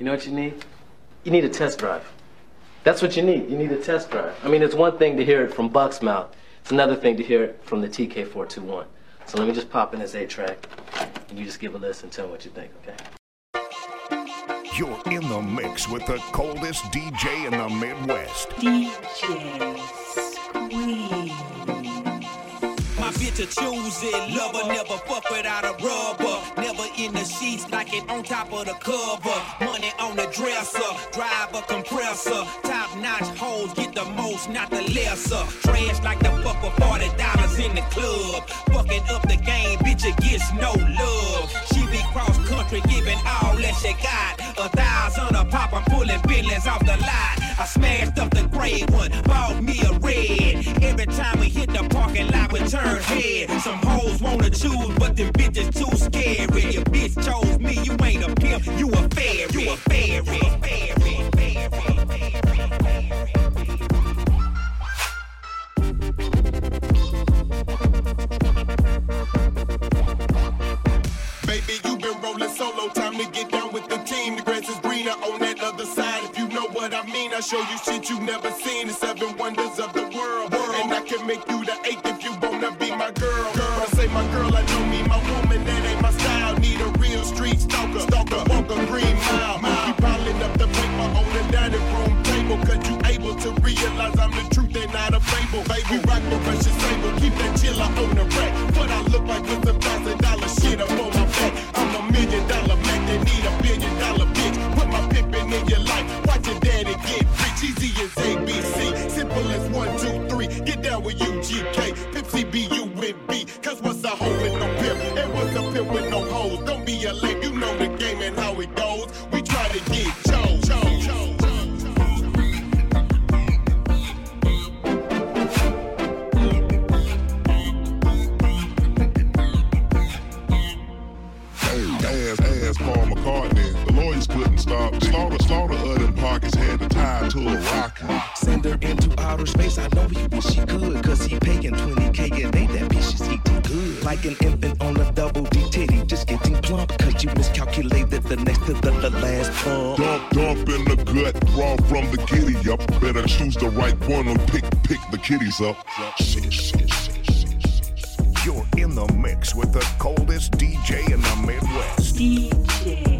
You know what you need? You need a test drive. That's what you need. You need a test drive. I mean, it's one thing to hear it from Buck's mouth. It's another thing to hear it from the TK421. So let me just pop in this 8-track, and you just give a listen and tell me what you think, okay? You're in the mix with the coldest DJ in the Midwest. DJ A choose it, lover never fuck without a rubber. Never in the sheets, like it on top of the cover. Money on the dresser, drive a compressor. Top notch hoes get the most, not the lesser. Trash like the fuck for forty dollars in the club. Fucking up the game, bitch it gets no love. She be cross country, giving all that she got. A thousand a pop, I'm pulling billions off the lot. I smashed up the gray one, bought me a red. Every time we hit the parking lot, we turn head. Some hoes wanna choose, but them bitches too scary. Your bitch chose me, you ain't a pimp, you a fairy. You a fairy. fairy, fairy, fairy. Baby, you been rolling solo. Time to get down with. The I show you shit you never seen. The seven wonders of the world. And I can make you the eighth if you wanna be my girl. When I say my girl, I know me, my woman, that ain't my style. Need a real street stalker. Stalker, walk a green mile. Keep piling up the paper on the dining room table. Cause you able to realize I'm the truth and not a fable. Baby, rock the precious saber. Keep that chiller on the rack. What I look like with a thousand dollar shit up on outer space. I know he wish he could, cause he paying 20k a day. That bitch is eating good. Like an infant on a double D titty, just getting plump. Cause you miscalculated the next to the, the last pump. Dump, dump in the gut, raw from the giddy up. Better choose the right one or pick, pick the kitties up. Shit, shit, shit. You're in the mix with the coldest DJ in the Midwest. DJ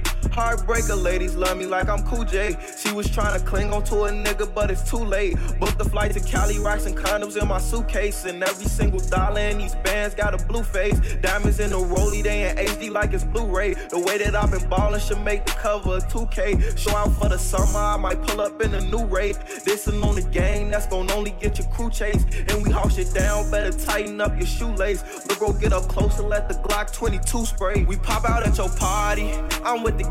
Heartbreaker ladies love me like I'm Cool J. She was trying to cling on to a nigga, but it's too late. Booked the flight to Cali, rocks and condoms in my suitcase. And every single dollar in these bands got a blue face. Diamonds in the rollie, they in HD like it's Blu-ray. The way that I've been ballin' should make the cover of 2K. Show out for the summer, I might pull up in a new race. This is on the game, that's gon' only get your crew chased. And we house it down, better tighten up your shoelace. Look, bro, get up close and let the Glock 22 spray. We pop out at your party, I'm with the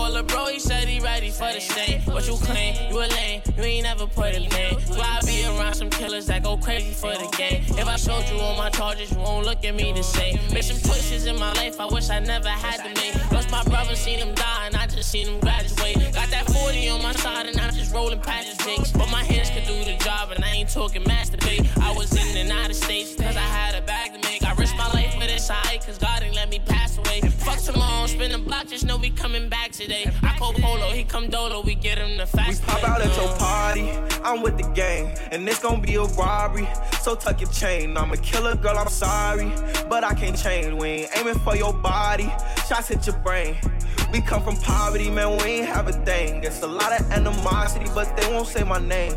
Call a bro, he said he ready for the state. What you claim? You a lame, you ain't never put a name. Why I be around some killers that go crazy for the game? If I showed you all my charges, you won't look at me the same. Been some twists in my life, I wish I never had to make. Lost my brother, seen him die, and I just seen him graduate. Got that 40 on my side, and I'm just rolling past the jakes. But my hands could do the job, and I ain't talking masturbate. I was in and out of states, cause I had a bag to make. I risked my life for this high, cause God ain't let me pass away. Fuck tomorrow, spin the block, just know we coming back today. I call Polo, he come Dolo, we get him the fast. We pop out at your party, I'm with the gang, and it's gonna be a robbery. So tuck your chain. I'm a killer, girl, I'm sorry, but I can't change. We ain't aiming for your body, shots hit your brain. We come from poverty, man, we ain't have a thing. It's a lot of animosity, but they won't say my name.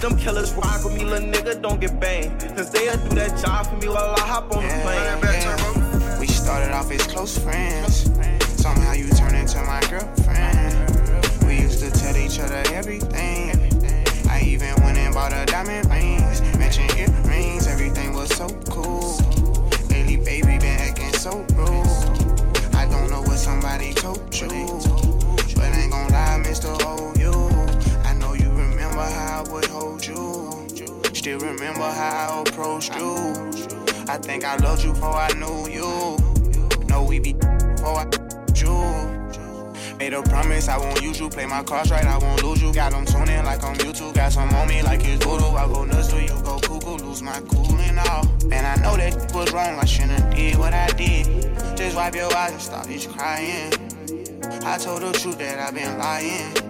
Them killers rock with me, little nigga, don't get banged. Cause they'll do that job for me while I hop on the plane. We started off as close friends. Somehow you turned into my girlfriend. We used to tell each other everything. I even went and bought her diamond rings, matching earrings. Everything was so cool. Lately, baby, been acting so rude. I don't know what somebody told you, but ain't gon' lie, Mr. OU. Oh, I know you remember how I would hold you. Still remember how I approached you. I think I loved you before I knew you. No, we be before I you. Made a promise I won't use you. Play my cards right, I won't lose you. Got them tuning like I'm YouTube. Got some on me like it's voodoo. I go nuts till you go cuckoo. Lose my cool and all. And I know that was wrong. I shouldn't did what I did. Just wipe your eyes and start just crying. I told the truth that I've been lying.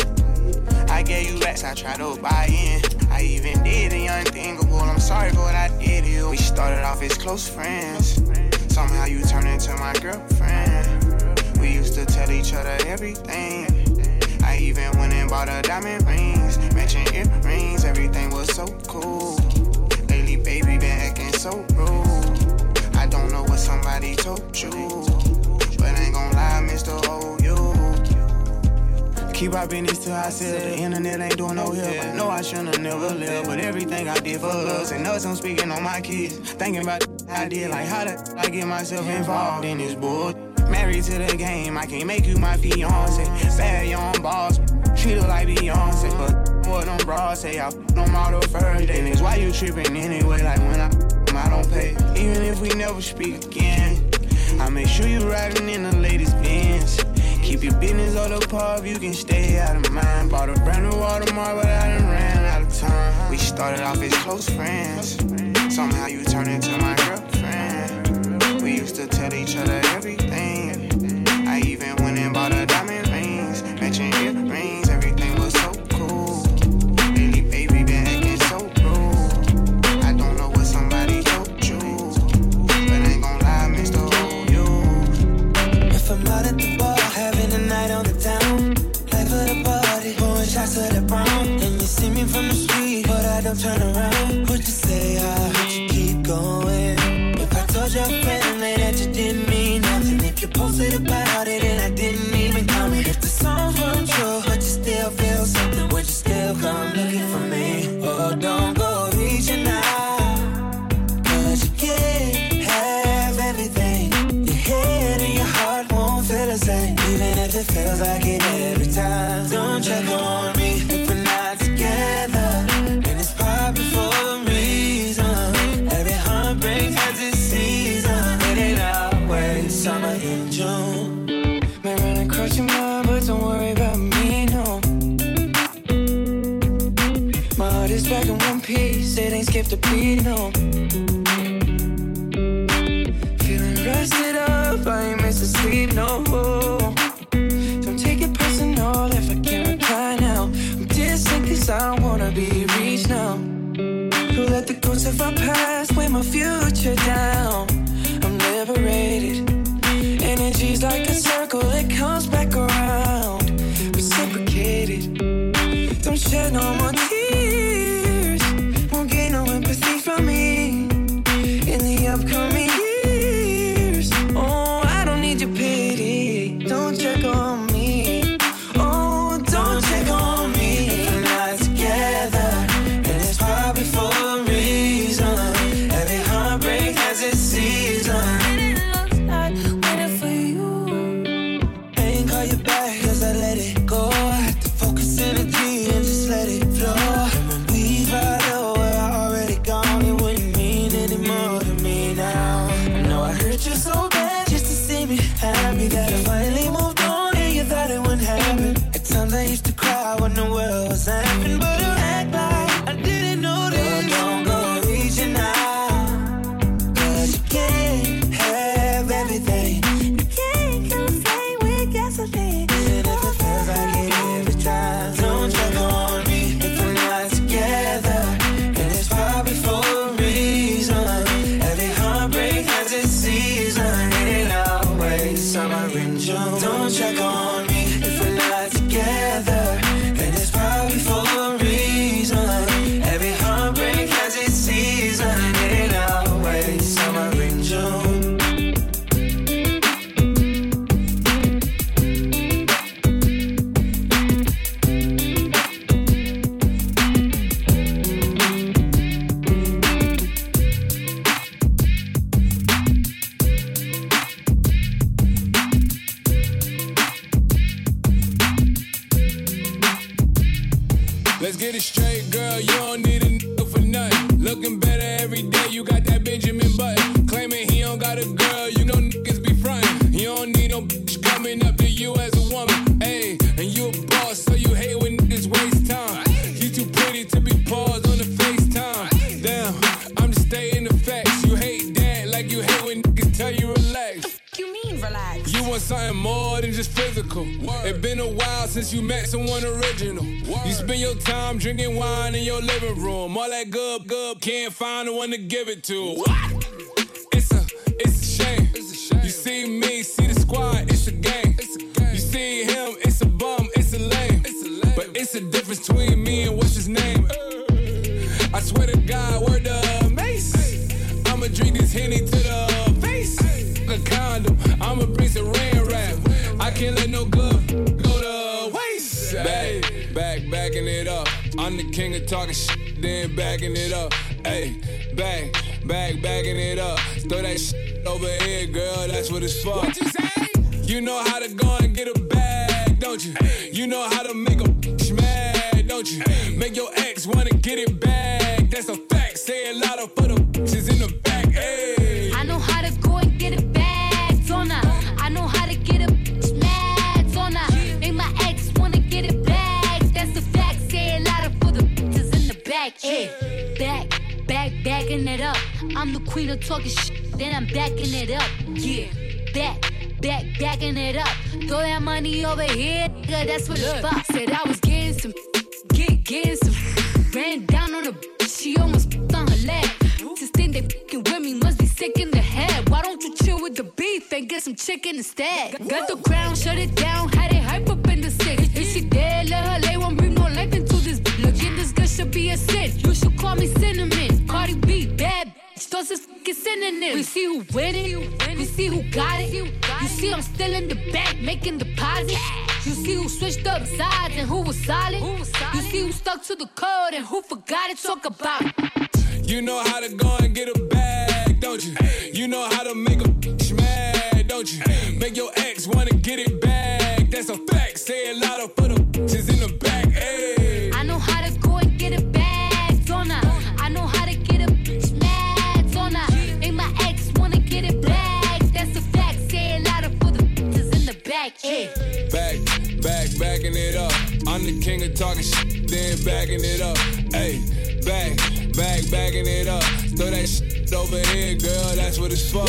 I gave you rats, I tried to buy in. I even did the unthinkable. I'm sorry for what I did to you. We started off as close friends. Somehow you turned into my girlfriend. We used to tell each other everything. I even went and bought her diamond rings, matching earrings. Everything was so cool. Lately, baby, been acting so rude. I don't know what somebody told you, but I ain't gon' lie, Mr. OU. Keep our business to ourselves. The internet ain't doing no help. I know I shouldn't have never left, but everything I did for us and us, I'm speaking on my kids. Thinking about I did, like how the I get myself involved in this bull. Married to the game, I can't make you my fiance. Bad young boss, treat her like Beyonce, but what them bras say, I f them all the first day. Niggas, why you tripping anyway? Like when I I don't pay, even if we never speak again. I make sure you riding in the latest. Keep your business on the pub, you can stay out of mind. Bought a brand new Audemars, but I done ran out of time. We started off as close friends. Somehow you turned into my girlfriend. We used to tell each other everything. I even went turn around. What you say? I heard you keep going. If I told your family that you didn't mean nothing, if you posted about it ain't skipped gone. Back. Hey, back, back, backing it up. I'm the queen of talking shit, then I'm backing it up. Yeah, back. Back, backing it up. Throw that money over here, nigga. That's what the for. Said I was getting some, get, getting some. Ran down on a bitch, she almost on her leg. Just think they fucking with me, must be sick in the head. Why don't you chill with the beef and get some chicken instead? Got the crown, shut it down, had it hype call me cinnamon. Cardi B, bad bitch, those is fucking synonyms. We see who winning, we see who got it. You see I'm still in the back making deposits. You see who switched up sides and who was solid. You see who stuck to the code and who forgot it. Talk about it. You know how to go and get a bag, don't you? You know how to make a bitch mad, don't you? Make your ex wanna get it back. That's a fact. Say it louder for the bitches in the back. Hey. I know how to go and get it back. Hey. Back, back, backing it up. I'm the king of talking shit, then backing it up. Hey, back, back, backing it up. Throw that shit over here, girl. That's what it's for.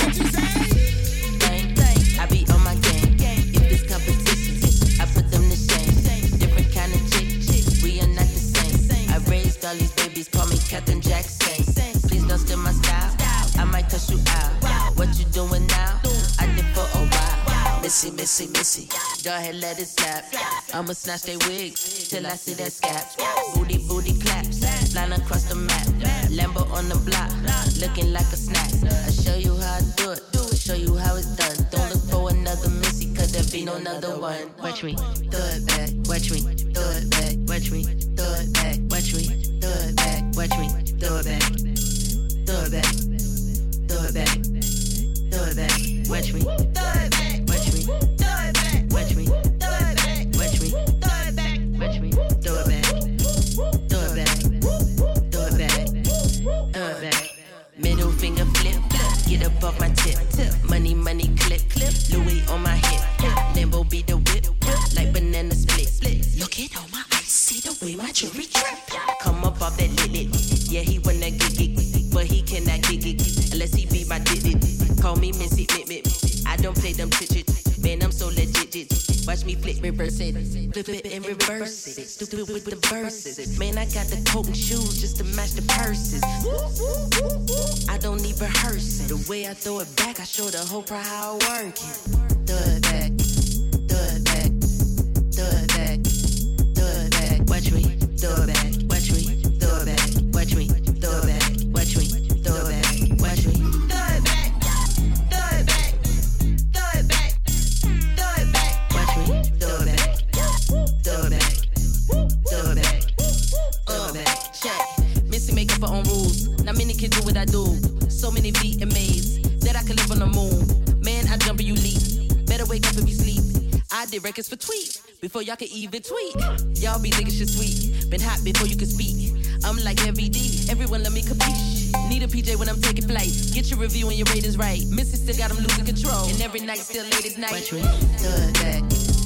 Bang, bang. I be on my game. If it's competition, I put them to shame. Different kind of chick, we are not the same. I raised all these babies, call me Captain Jackson. Please don't steal my style. I might cuss you out. What you doing Missy, missy, missy. Go ahead, let it slap. I'ma snatch they wigs till I see that scabs. Booty, booty claps. Line across the map. Lambo on the block, looking like a snack. I show you how I do it. Show you how it's done. Don't look for another missy, cause there be no another one. Watch me, throw it back. Watch me, throw it back. Watch me, throw it back. Watch me, throw it back. Watch me, throw it back. Throw it back. Throw it back. Throw it back. Watch me. My tip. Money, money, clip, clip. Louis on my hip. Lambo be the whip. Like banana split. Look at all my eyes. See the way my jewelry drip. Come up off that lit. Yeah, he wanna get it. But he cannot get it. Unless he be my did it. Call me Missy Mit. I don't play them chit. Man, I'm so legit. it. Watch me flip, reverse it. Flip it and reverse it. Stupid with the verses. Man, I got the coat and shoes just to match the purses. I don't need rehearsing. The way I throw it back, I show the whole crowd how I work it. Throw back. Throw it back. Throw it back. It back. Watch me. Throw it back. Before y'all could even tweet. Y'all be thinking shit sweet. Been hot before you could speak. I'm like MVD. Everyone let me capiche. Need a PJ when I'm taking flight. Get your review and your ratings right. Missy still got them losing control. And every night still late at night. Watch me. It back.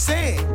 saying.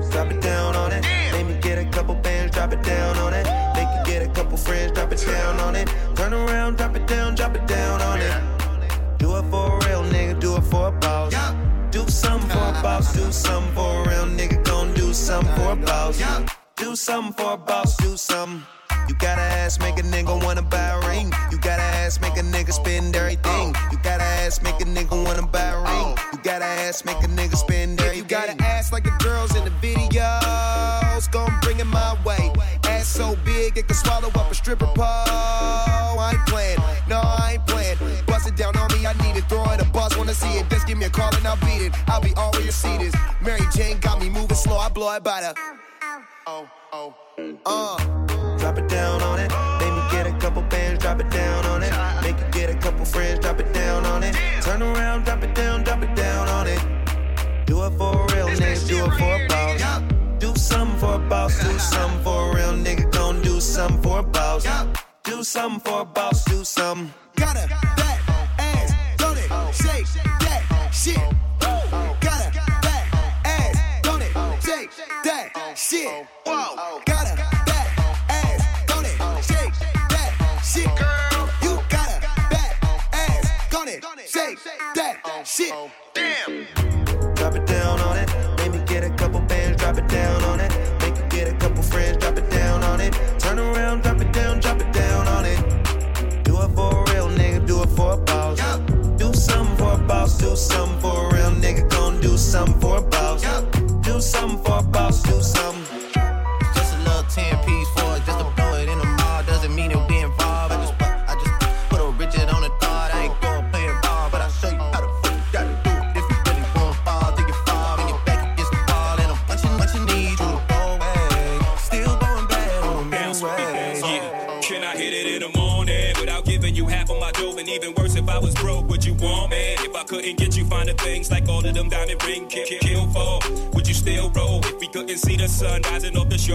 some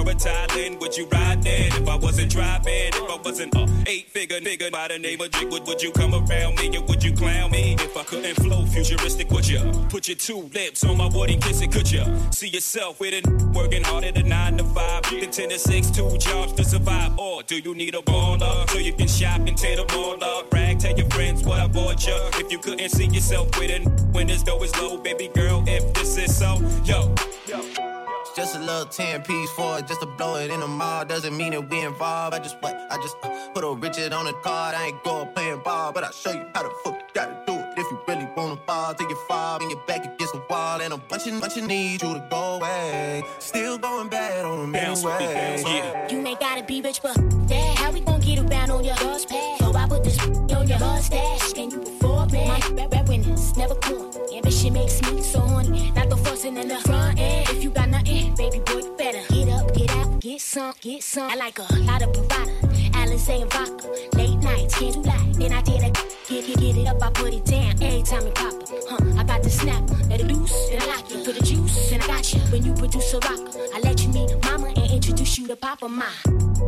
you're would you ride in If I wasn't driving, if I wasn't a eight figure nigga by the name of Jig, would, would you come around me or would you clown me? If I couldn't flow futuristic, would you put your two lips on my body, kiss it? Could you see yourself with it working hard at a nine to five, the ten to six, two jobs to survive? Or do you need a baller so you can shop and tear the all up? Brag, tell your friends what I bought you. If you couldn't see yourself with it, when this dough is low, baby girl, if this is so, yo. 10 piece for it just to blow it in the mall. Doesn't mean that we involved. I just what? I just uh, put a Richard on the card. I ain't going playing ball, but I'll show you how the fuck you gotta do it. If you really wanna fall, take your five and your back against the wall. And I'm punching, punching, need you to go away. Still going bad on them anyway. Yeah. You ain't gotta be rich, but dad, how we gon' get around on your horse pad? So I put this on your mustache. Can you afford me? My bad winners, never cool. Ambition makes me so horny. Not the forcing in the front end. If you some, get some. I like a lot of Prada, Alice and vodka. Late nights, can't do that. Then I did a get, get, get it up, I put it down. Every time it pop, huh? I got the snap, let it loose, then I lock it. Put the juice, and I got you. When you produce a rock, I let you meet mama and introduce you to Papa Ma.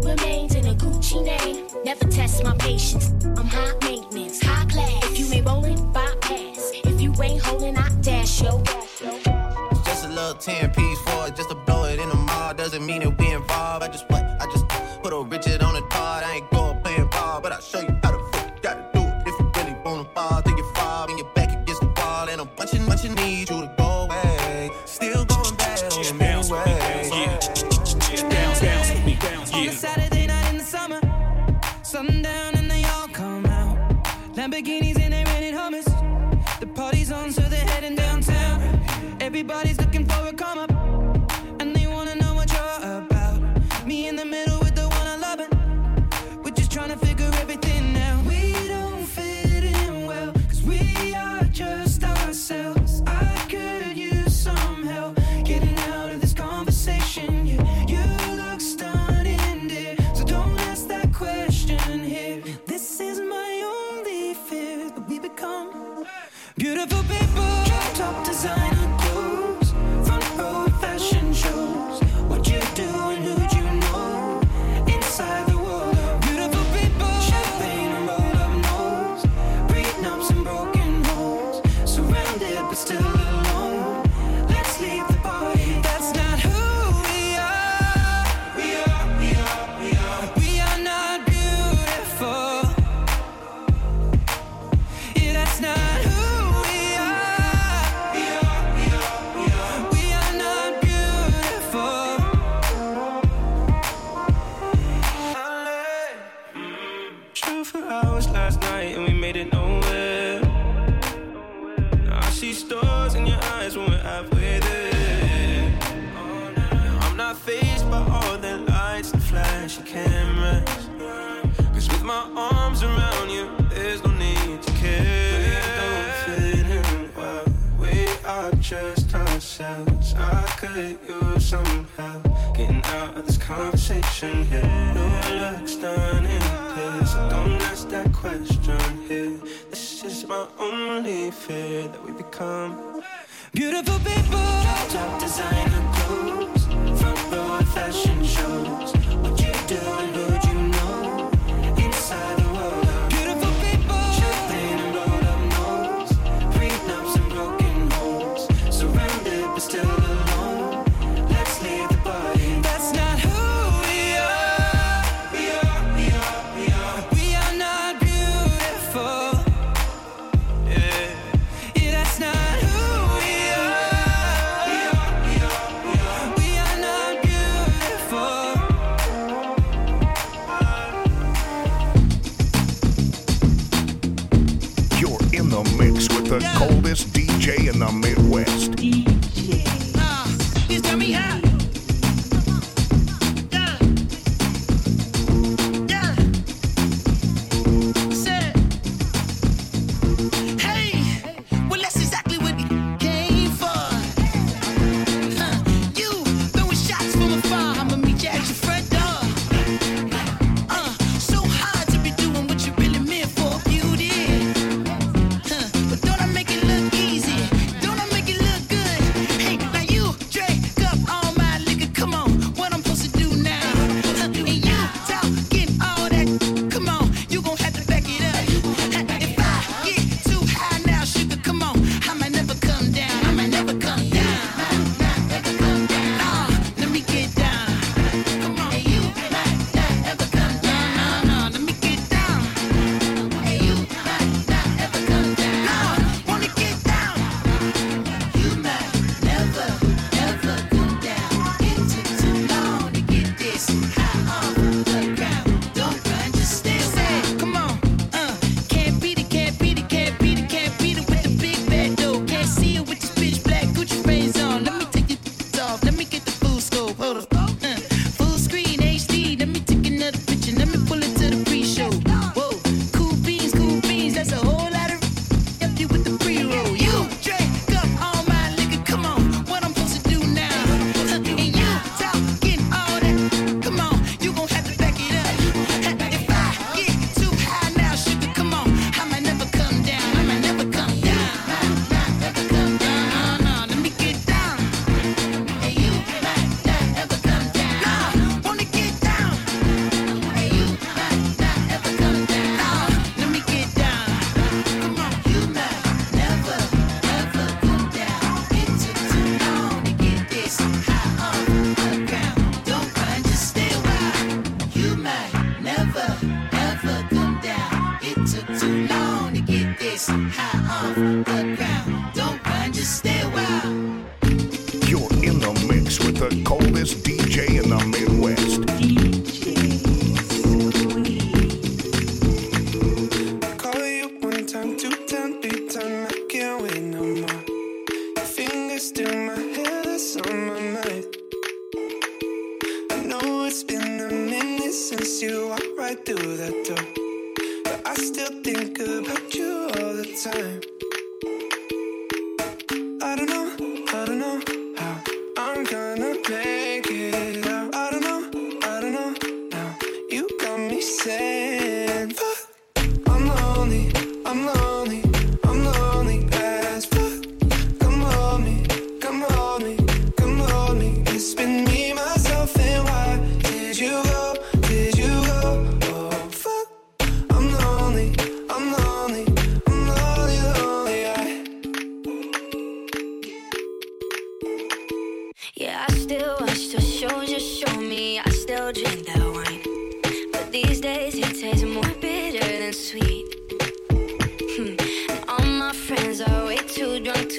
Remains in a Gucci name. Never test my patience. I'm high maintenance, high class. If you ain't rolling, bypass. If you ain't holding, I dash ass Just a little 10 piece for it, just mean that we involved. I just what? I just put a Richard on conversation here. No looks done in this. Don't ask that question here. This is my only fear that we become beautiful people. Top designer clothes, front row fashion shows. the Midwest.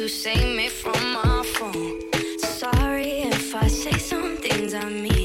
to save me from my phone. Sorry if I say some things I mean.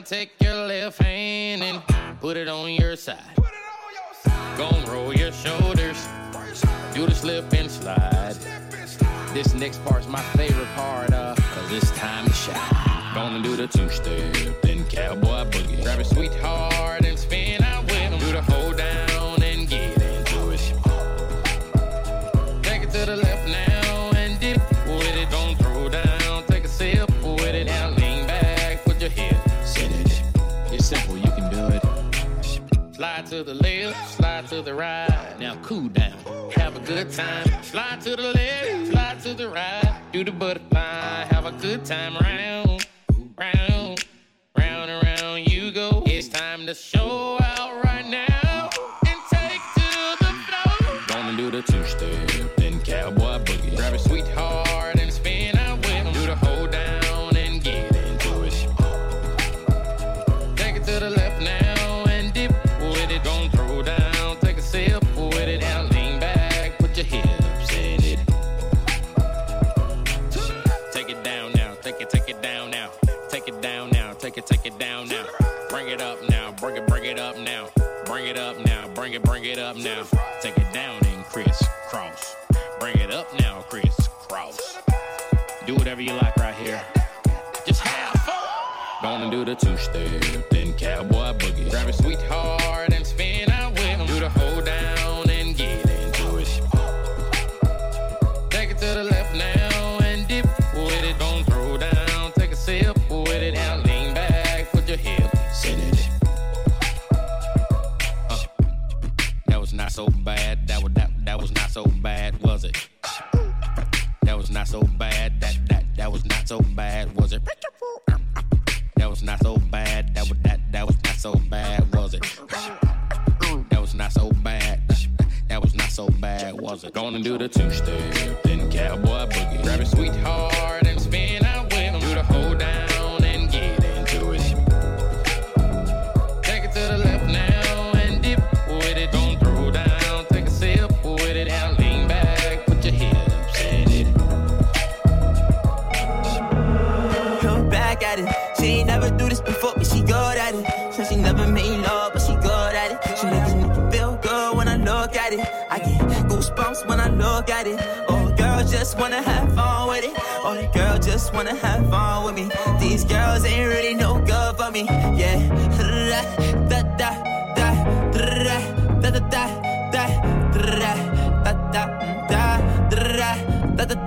Now take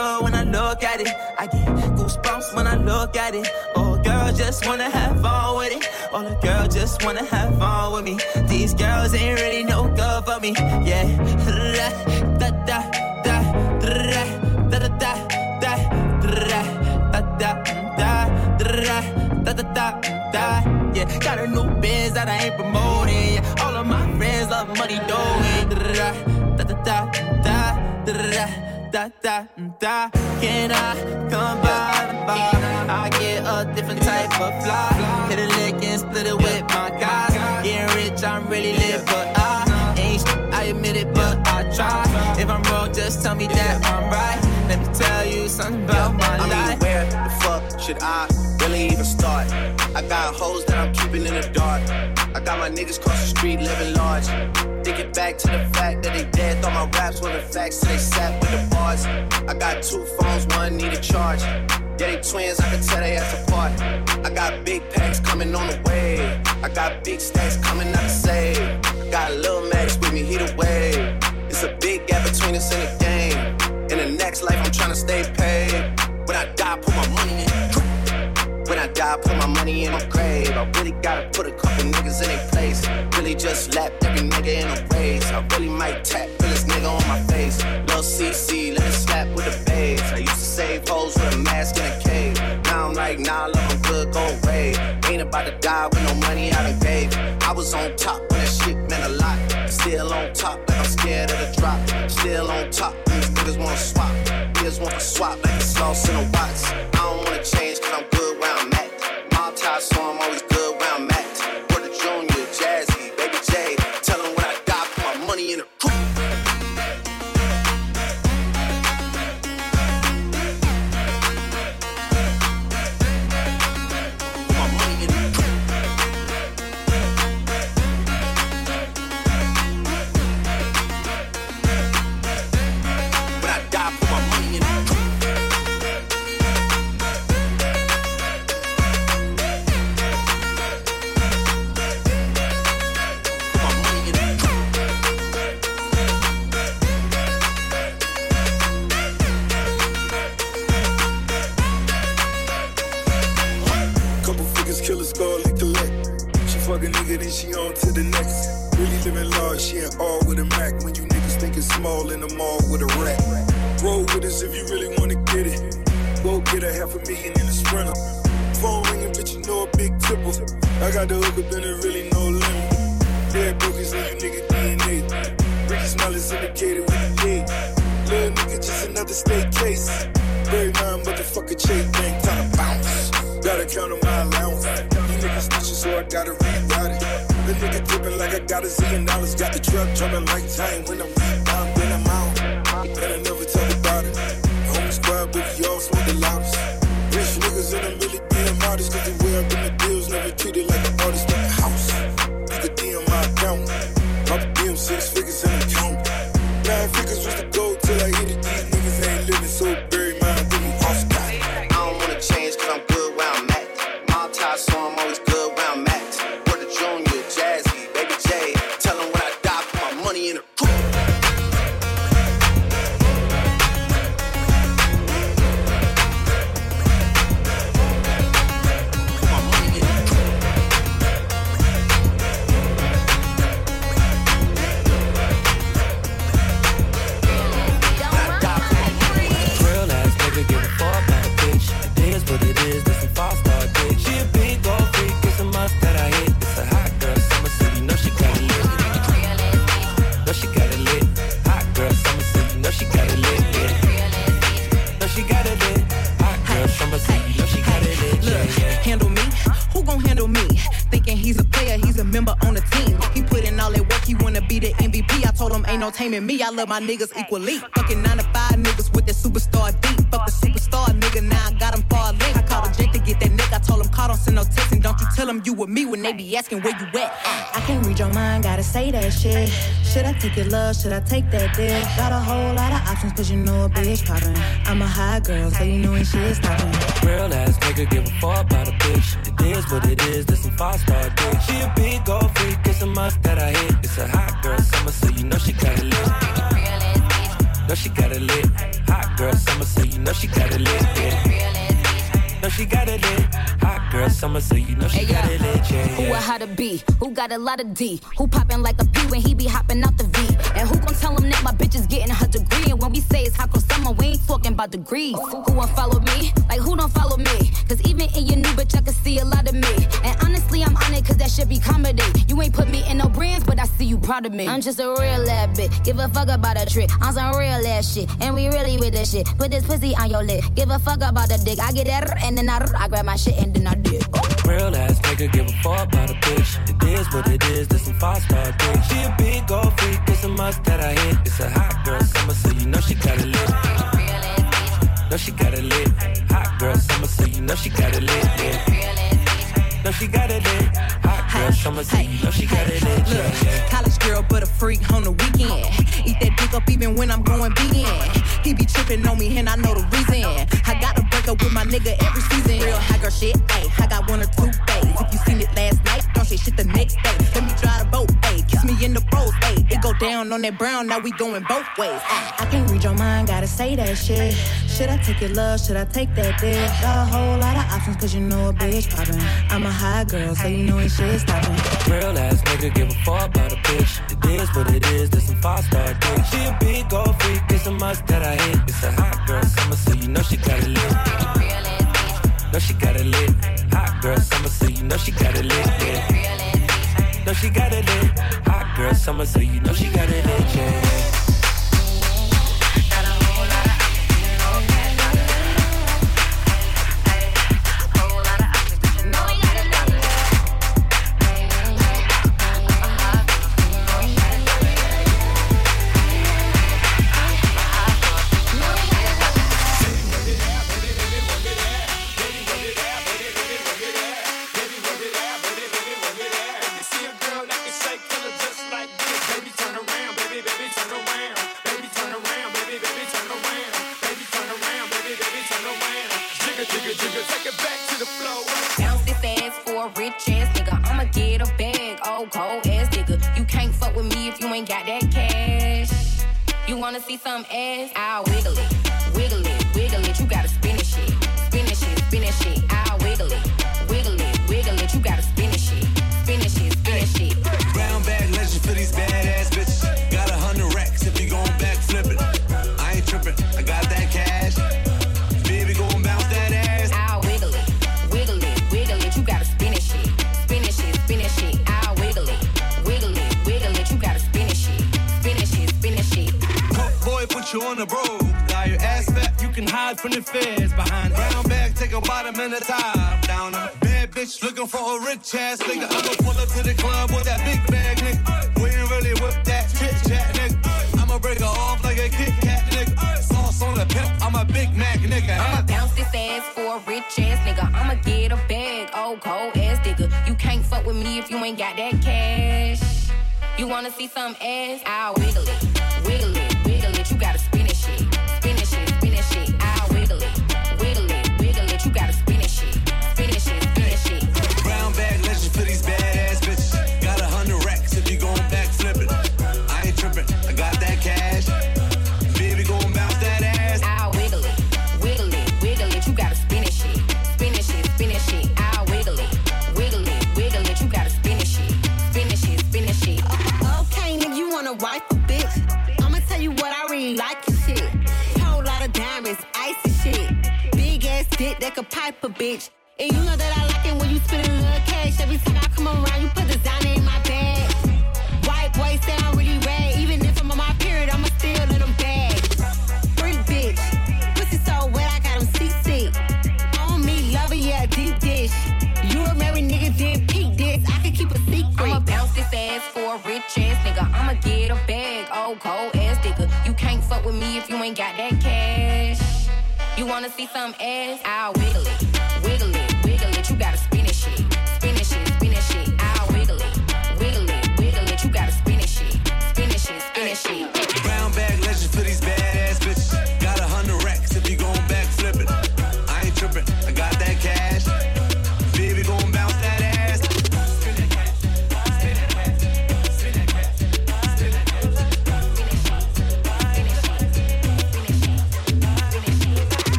good when I look at it. I get goosebumps when I look at it. Oh, girl, just wanna have fun with it. All the girl just wanna have fun with me. These girls ain't really no good for me. Yeah, da da da da da da da da da da da da da da da da da yeah got a new biz that I ain't promoting yeah. all of my friends love money doing da da da da da da da da da can I come by? Bar I get a different type of fly. Hit a lick and split it with my guys. Getting rich I'm really lit but I ain't I admit it but I try. If I'm wrong just tell me that I'm right. Let me tell you something about my life. I mean, where the fuck should I really even start? I got hoes that I'm keeping in the dark. I got my niggas cross the street living large. Thinking back to the fact that they dead, thought my raps were the facts, so they sat with the bars. I got two phones, one need a charge. Yeah, they twins, I can tell they ass apart. I got big packs coming on the way. I got big stacks coming out to save. Got a little Max with me, he the way. It's a big gap between us and the game. In the next life, I'm trying to stay paid. When I die, put my money in. I put my money in my grave. I really gotta put a couple niggas in their place. Really just lapped every nigga in a race. I really might tap this nigga on my face. Lil CC, let it slap with the bass. I used to save hoes with a mask in a cave. Now I'm like, nah, look, I'm good, go away. Ain't about to die with no money I done gave. I was on top when that shit meant a lot. Still on top, like I'm scared of the drop. Still on top, these niggas wanna swap. Niggas wanna swap like it's lost in a watch. I don't wanna change, cause I'm good saw him always she on to the next. Really living large, she ain't all with a Mac. When you niggas think it's small in the mall with a rack. Roll with us if you really wanna get it. Go get a half a million in a sprinter. Phone ringing, bitch, you know a big tipple. I got the hook up and there really no limit. Dead brokers in you nigga DNA. Ricky Smiley's indicated with a Little nigga, just another state case. Very mind, motherfucker, Chase Bank, time to bounce. Gotta count on my allowance. You niggas snitching, so I gotta rewrite it. The nigga dipping like I got a zillion dollars. Got the truck jumping like time when I'm rebound, when I'm out. And I never talk about it. Home squad, but we all smoke the loudest. Rich niggas and I'm really being modest. Cause the I love my niggas equally. Fucking nine to five niggas with that superstar deep. Fuck the superstar nigga, now I got him far link. I called a Jake to get that nigga. I told him call, don't send no text and don't you tell him you with me when they be asking where you at. I can't read your mind, gotta say that shit. Should I take your love? Should I take that dick? Got a whole lot of options, cause you know a bitch poppin'. I'm a high girl, so you know ain't shit stopping. Real ass nigga give a fuck about a bitch. It is what it is, this some five star dick. She a big gold freak, it's a must that I hit. It's a hot girl summer, so you know she got it lit. Know she got it lit. Hot girl summer, so you know she got it lit. Yeah. Know she got it lit. Hot girl summer, so you know she got it lit. Yeah, Who a yeah. how to be? Who got a lot of D? Who poppin' like a P when he be hopping out the V? And who gon' tell him that my bitch is getting her degree? And when we say it's hot girl summer, we ain't talking about degrees. Who won't follow me? Like who don't follow me? Cause even in your new bitch, I can see a lot of me. And honestly, I'm on it cause that should be comedy. You ain't put me see you proud of me. I'm just a real ass bitch. Give a fuck about a trick. I'm some real ass shit. And we really with this shit. Put this pussy on your lip. Give a fuck about the dick. I get that and then I, I grab my shit and then I dip. Real ass nigga give a fuck about a bitch. It is what it is, this some five star bitch. She a big gold freak, it's a must that I hit. It's a hot girl summer, so you know she got it lit. Know she got it lit. Hot girl summer, so you know she got it lit. Yeah. Know she got it lit. Hot girl summer, you know she got it. Yeah, Look, yeah. college girl, but a freak on the weekend. Eat that dick up even when I'm going vegan. He be tripping on me, and I know the reason. I got to break up with my nigga every season. Real high girl shit, ayy. I got one or two days. If you seen it last night, don't say shit the next day. Let me try the boat, ayy. Kiss me in the rose, ayy. It go down on that brown, now we going both ways. ayy. I can't read your mind, gotta say that shit. Should I take your love? Should I take that dick? Got a whole lot of options, cause you know a bitch poppin'. I'm a high girl, so you know ain't shit stopping. Real ass nigga give a fuck about a bitch. It is what it is, this some five star dick. She a big gold freak, it's a must that I hit. It's a hot girl summer, so you know she got it lit. Know she got it lit. Hot girl summer, so you know she got it lit. Yeah. Know she got it lit. Hot girl summer, so you know she got it lit. Yeah. Bounce this ass for a rich ass nigga. I'ma get a bag, oh cold ass nigga. You can't fuck with me if you ain't got that cash. You wanna see some ass? I'll wiggle it, wiggle it, wiggle it. You gotta spin it shit, spin it shit, spin it shit. I'll wiggle it, wiggle it, wiggle it. You gotta spin on the road. Got your ass fat, you can hide from the feds. Behind brown bag, take a bottom and a top down. A bad bitch looking for a rich ass nigga. I'ma pull up to the club with that big bag, nigga. We ain't really with that chit chat, nigga. I'ma break her off like a Kit Kat, nigga. Sauce on the pimp, I'm a Big Mac, nigga. I'ma bounce this ass for a rich ass nigga. I'ma get a bag, old cold ass nigga. You can't fuck with me if you ain't got that cash. You wanna see some ass? I'll wiggle it, wiggle it, a rich ass nigga. I'ma get a bag, old cold ass nigga. You can't fuck with me if you ain't got that cash. You wanna see some ass? I'll wiggle it, wiggle it, wiggle it. You gotta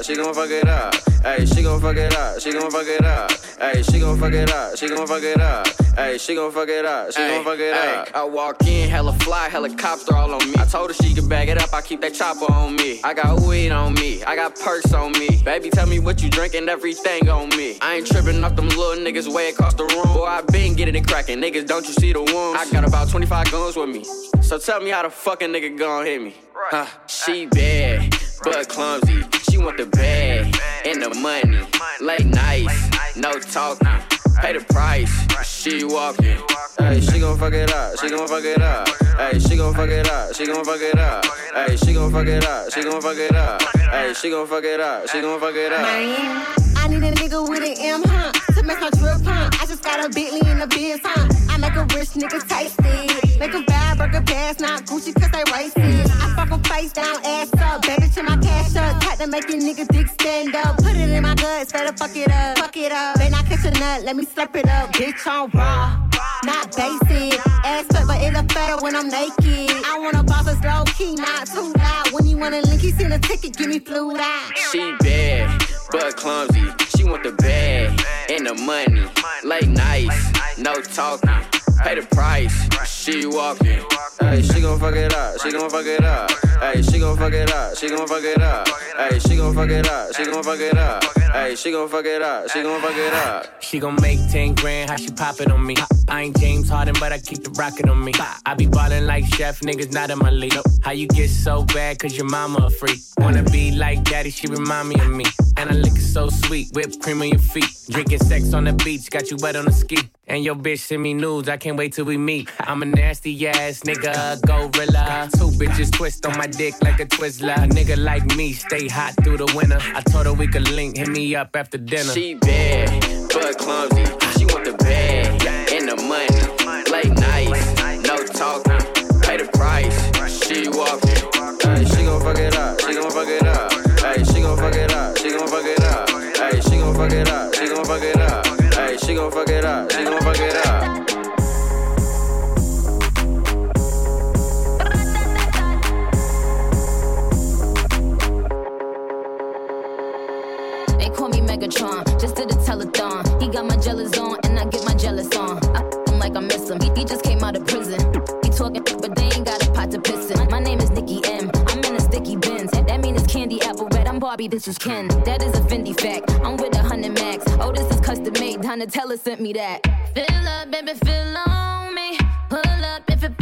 up, she gon' fuck it up. Hey, she gon' fuck it up, she gon' fuck it up. Hey, she gon' fuck it up, she gon' fuck it up. Hey, she gon' fuck it up, she gon' fuck it up. I walk in, hella fly, helicopter all on me. I told her she could bag it up, I keep that chopper on me. I got weed on me, I got perks on me. Baby, tell me what you drinking, everything on me. I ain't tripping off them little niggas way across the room. Boy, I been getting it cracking, niggas, don't you see the wounds? I got about 25 guns with me. So tell me how the fucking nigga gon' hit me. Huh, she bad, but clumsy. She want the bag and the money. Late nights, no talking. Pay the price, she walking. Hey, she gon' fuck it up, she gon' fuck it up. Hey, she gon' fuck it up, she gon' fuck it up. Hey, she gon' fuck it up, she gon' fuck it up. Hey, she gon' fuck it up, she gon' fuck it up. Man, I need a nigga with an M, huh? To make my drip, huh? Got a Bentley in the biz, huh? I make a rich nigga tasty. Make a bad burger pass, not Gucci, cause they racist. I fuck 'em face down, ass up. Baby, to my cash up. Tight to make a nigga dick stand up. Put it in my guts, better fuck it up. Fuck it up. Then I catch a nut, let me slurp it up. Bitch, on raw. Not basic. Ass fat, but it look better when I'm naked. I wanna boss us low key, not too loud. When you wanna link, he send a ticket, give me fluid out. She bad, but clumsy. She want the bag and the money. Late nights, no talking. Pay the price, she walking. Hey, she gon' fuck it up, she gon' fuck it up. Hey, she gon' fuck it up, she gon' fuck it up. Hey, she gon' fuck it up, she gon' fuck it up. Hey, she gon' fuck it up, she gon' fuck it up. She gon' make 10 grand, how she pop it on me. I ain't James Harden, but I keep the rocket on me. I be ballin' like chef, niggas not in my league. How you get so bad, cause your mama a freak. Wanna be like daddy, she remind me of me. And I lick it so sweet, whipped cream on your feet. Drinking sex on the beach, got you wet on the ski. And your bitch send me nudes, I can't wait till we meet. I'm a nasty ass nigga, gorilla. Two bitches twist on my dick like a Twizzler. A nigga like me, stay hot through the winter. I told her we could link, hit me up after dinner. She bad, but clumsy. She want the bag and the money. Late nights, no talking. Pay the price, she walking. Hey, she gon' fuck it up, she gon' fuck it up. Hey, she gon' fuck it up, she gon' fuck it up. Hey, she gon' fuck it up, she gon' fuck it up. Hey, she gon' fuck it up, Just did a telethon. He got my jealous on, and I get my jealous on. I him like I miss him. He, he just came out of prison. He talking, but they ain't got a pot to piss in. My, name is Nicki M. I'm in a sticky Benz. That, that mean it's candy apple red. I'm Barbie, this is Ken. That is a Fendi fact. I'm with a hundred max. Oh, this is custom made. Donatella sent me that. Fill up, baby, fill on me. Pull up if it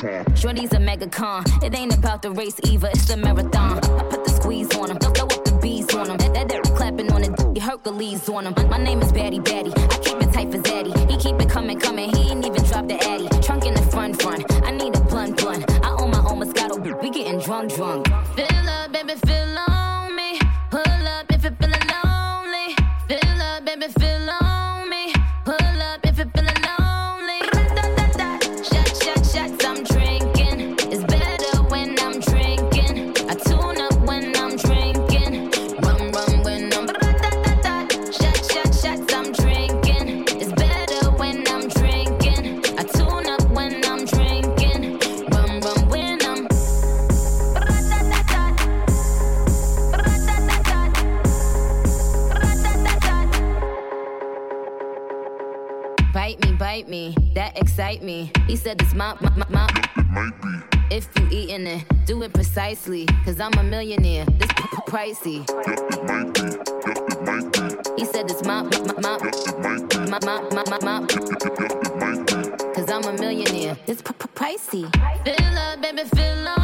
Shorty's a mega con. It ain't about the race either, it's the marathon. I put the squeeze on him, throw up the bees on him. That, that, that clapping on it, Hercules on him. My name is Batty Batty. I keep it tight for Zaddy. He keep it coming, coming. He ain't even drop the Addy. Trunk in the front, front. I need a blunt, blunt. I own my own Moscato. We getting drunk, drunk. Fill up, baby, fill up. invite me. He said it's my, my, my, my. If you eating it, do it precisely. Cause I'm a millionaire. This p- p- pricey. He said it's my, my, my, my, my, my, my, my. Cause I'm a millionaire. This pricey. Fill up, baby, fill up.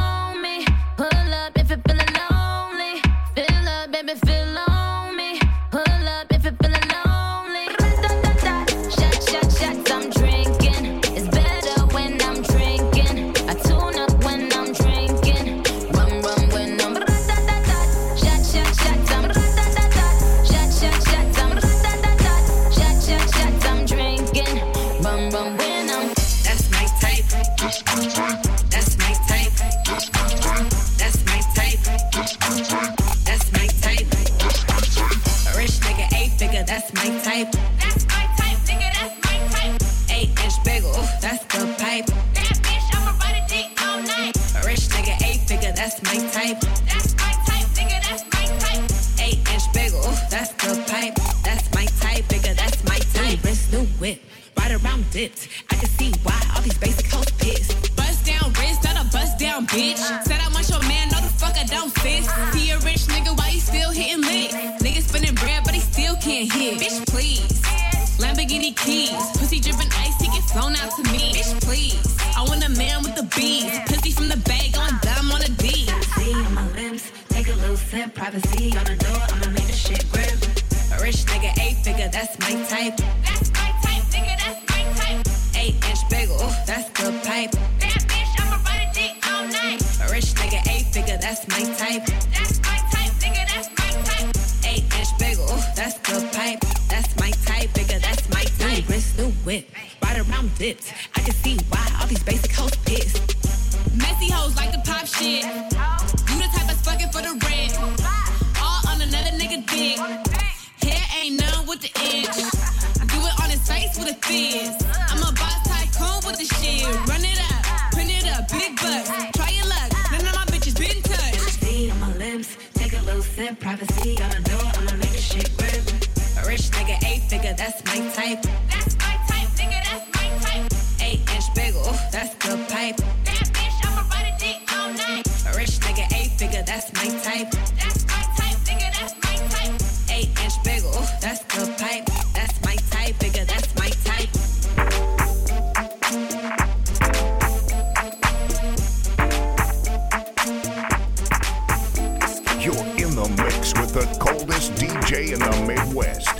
DJ in the Midwest.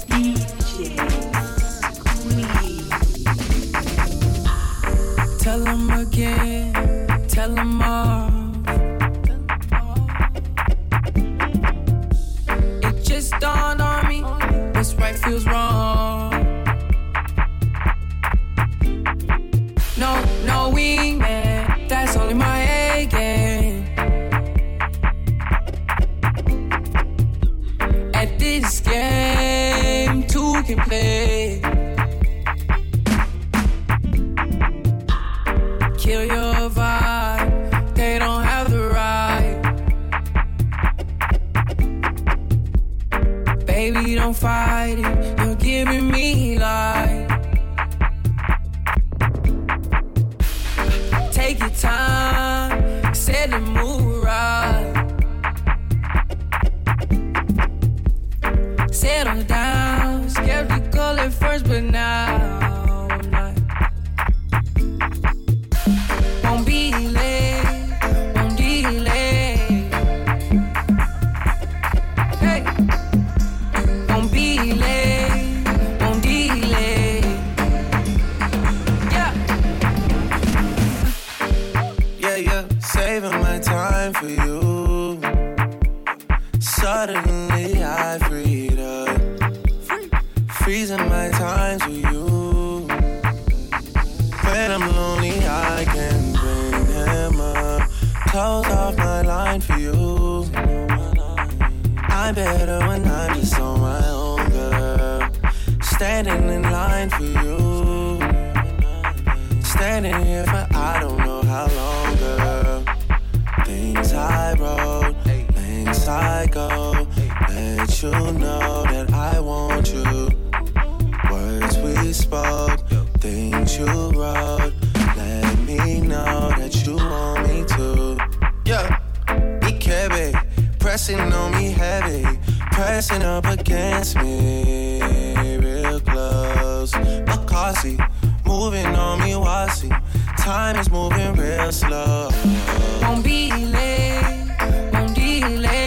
I go, let you know that I want you. Words we spoke, things you wrote, let me know that you want me too. Yeah, ikebe, pressing on me heavy, pressing up against me real close. Makasi, moving on me wasi, time is moving real slow. Won't be late, won't delay.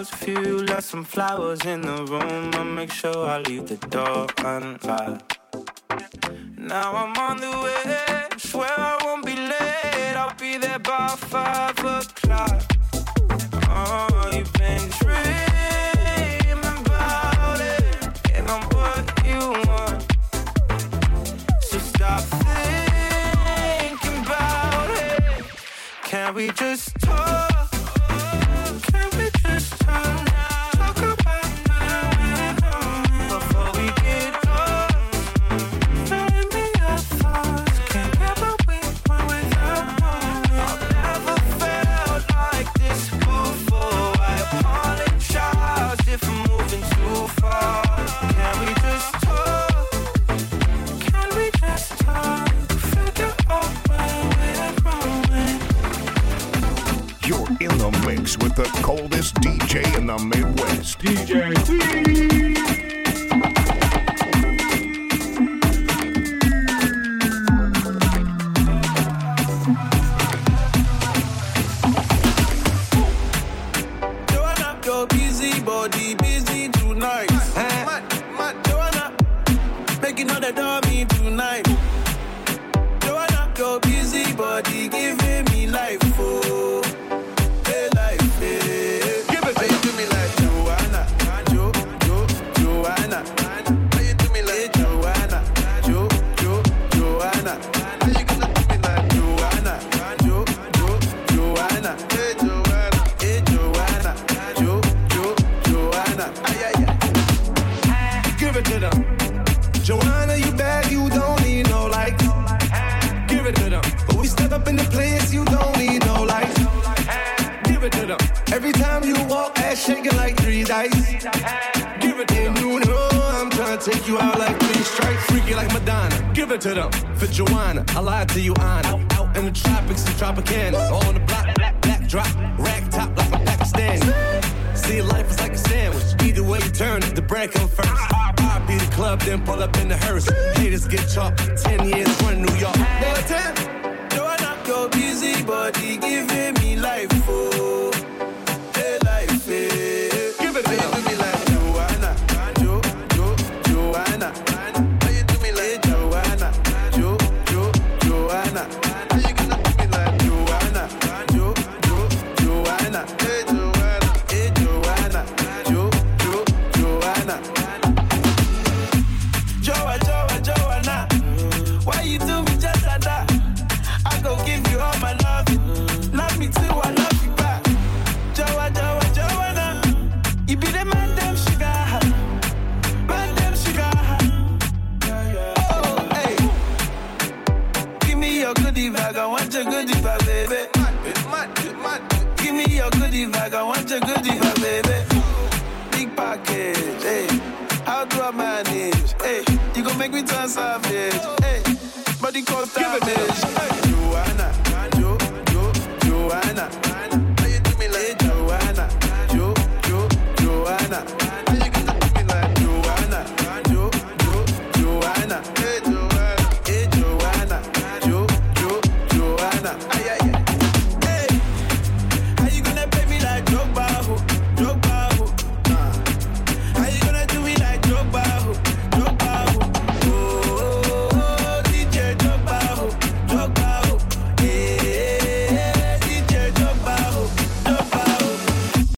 house view, left some flowers in the room. I'll make sure I leave the door unlocked. Now I'm on the way, swear I won't be late. I'll be there by five o'clock. Oh, you've been dreaming about it, and I'm what you want. So stop thinking about it. Can we just talk? The you don't need no lights. Give it to them. Every time you walk, ass shaking like three dice. Give it to them. You know I'm trying to take you out like three strikes. Freaky like Madonna. Give it to them. For Joanna, I lied to you, Anna. Out in the tropics and Tropicana. On the block, black, black drop. Rack top like a Pakistani. See, life is like a sandwich. Either way you turn the bread come first. I be the club, then pull up in the hearse. Haters get chopped. Ten years run New York. Number 10. Busy body giving me life, oh. Hey, life, eh. Package,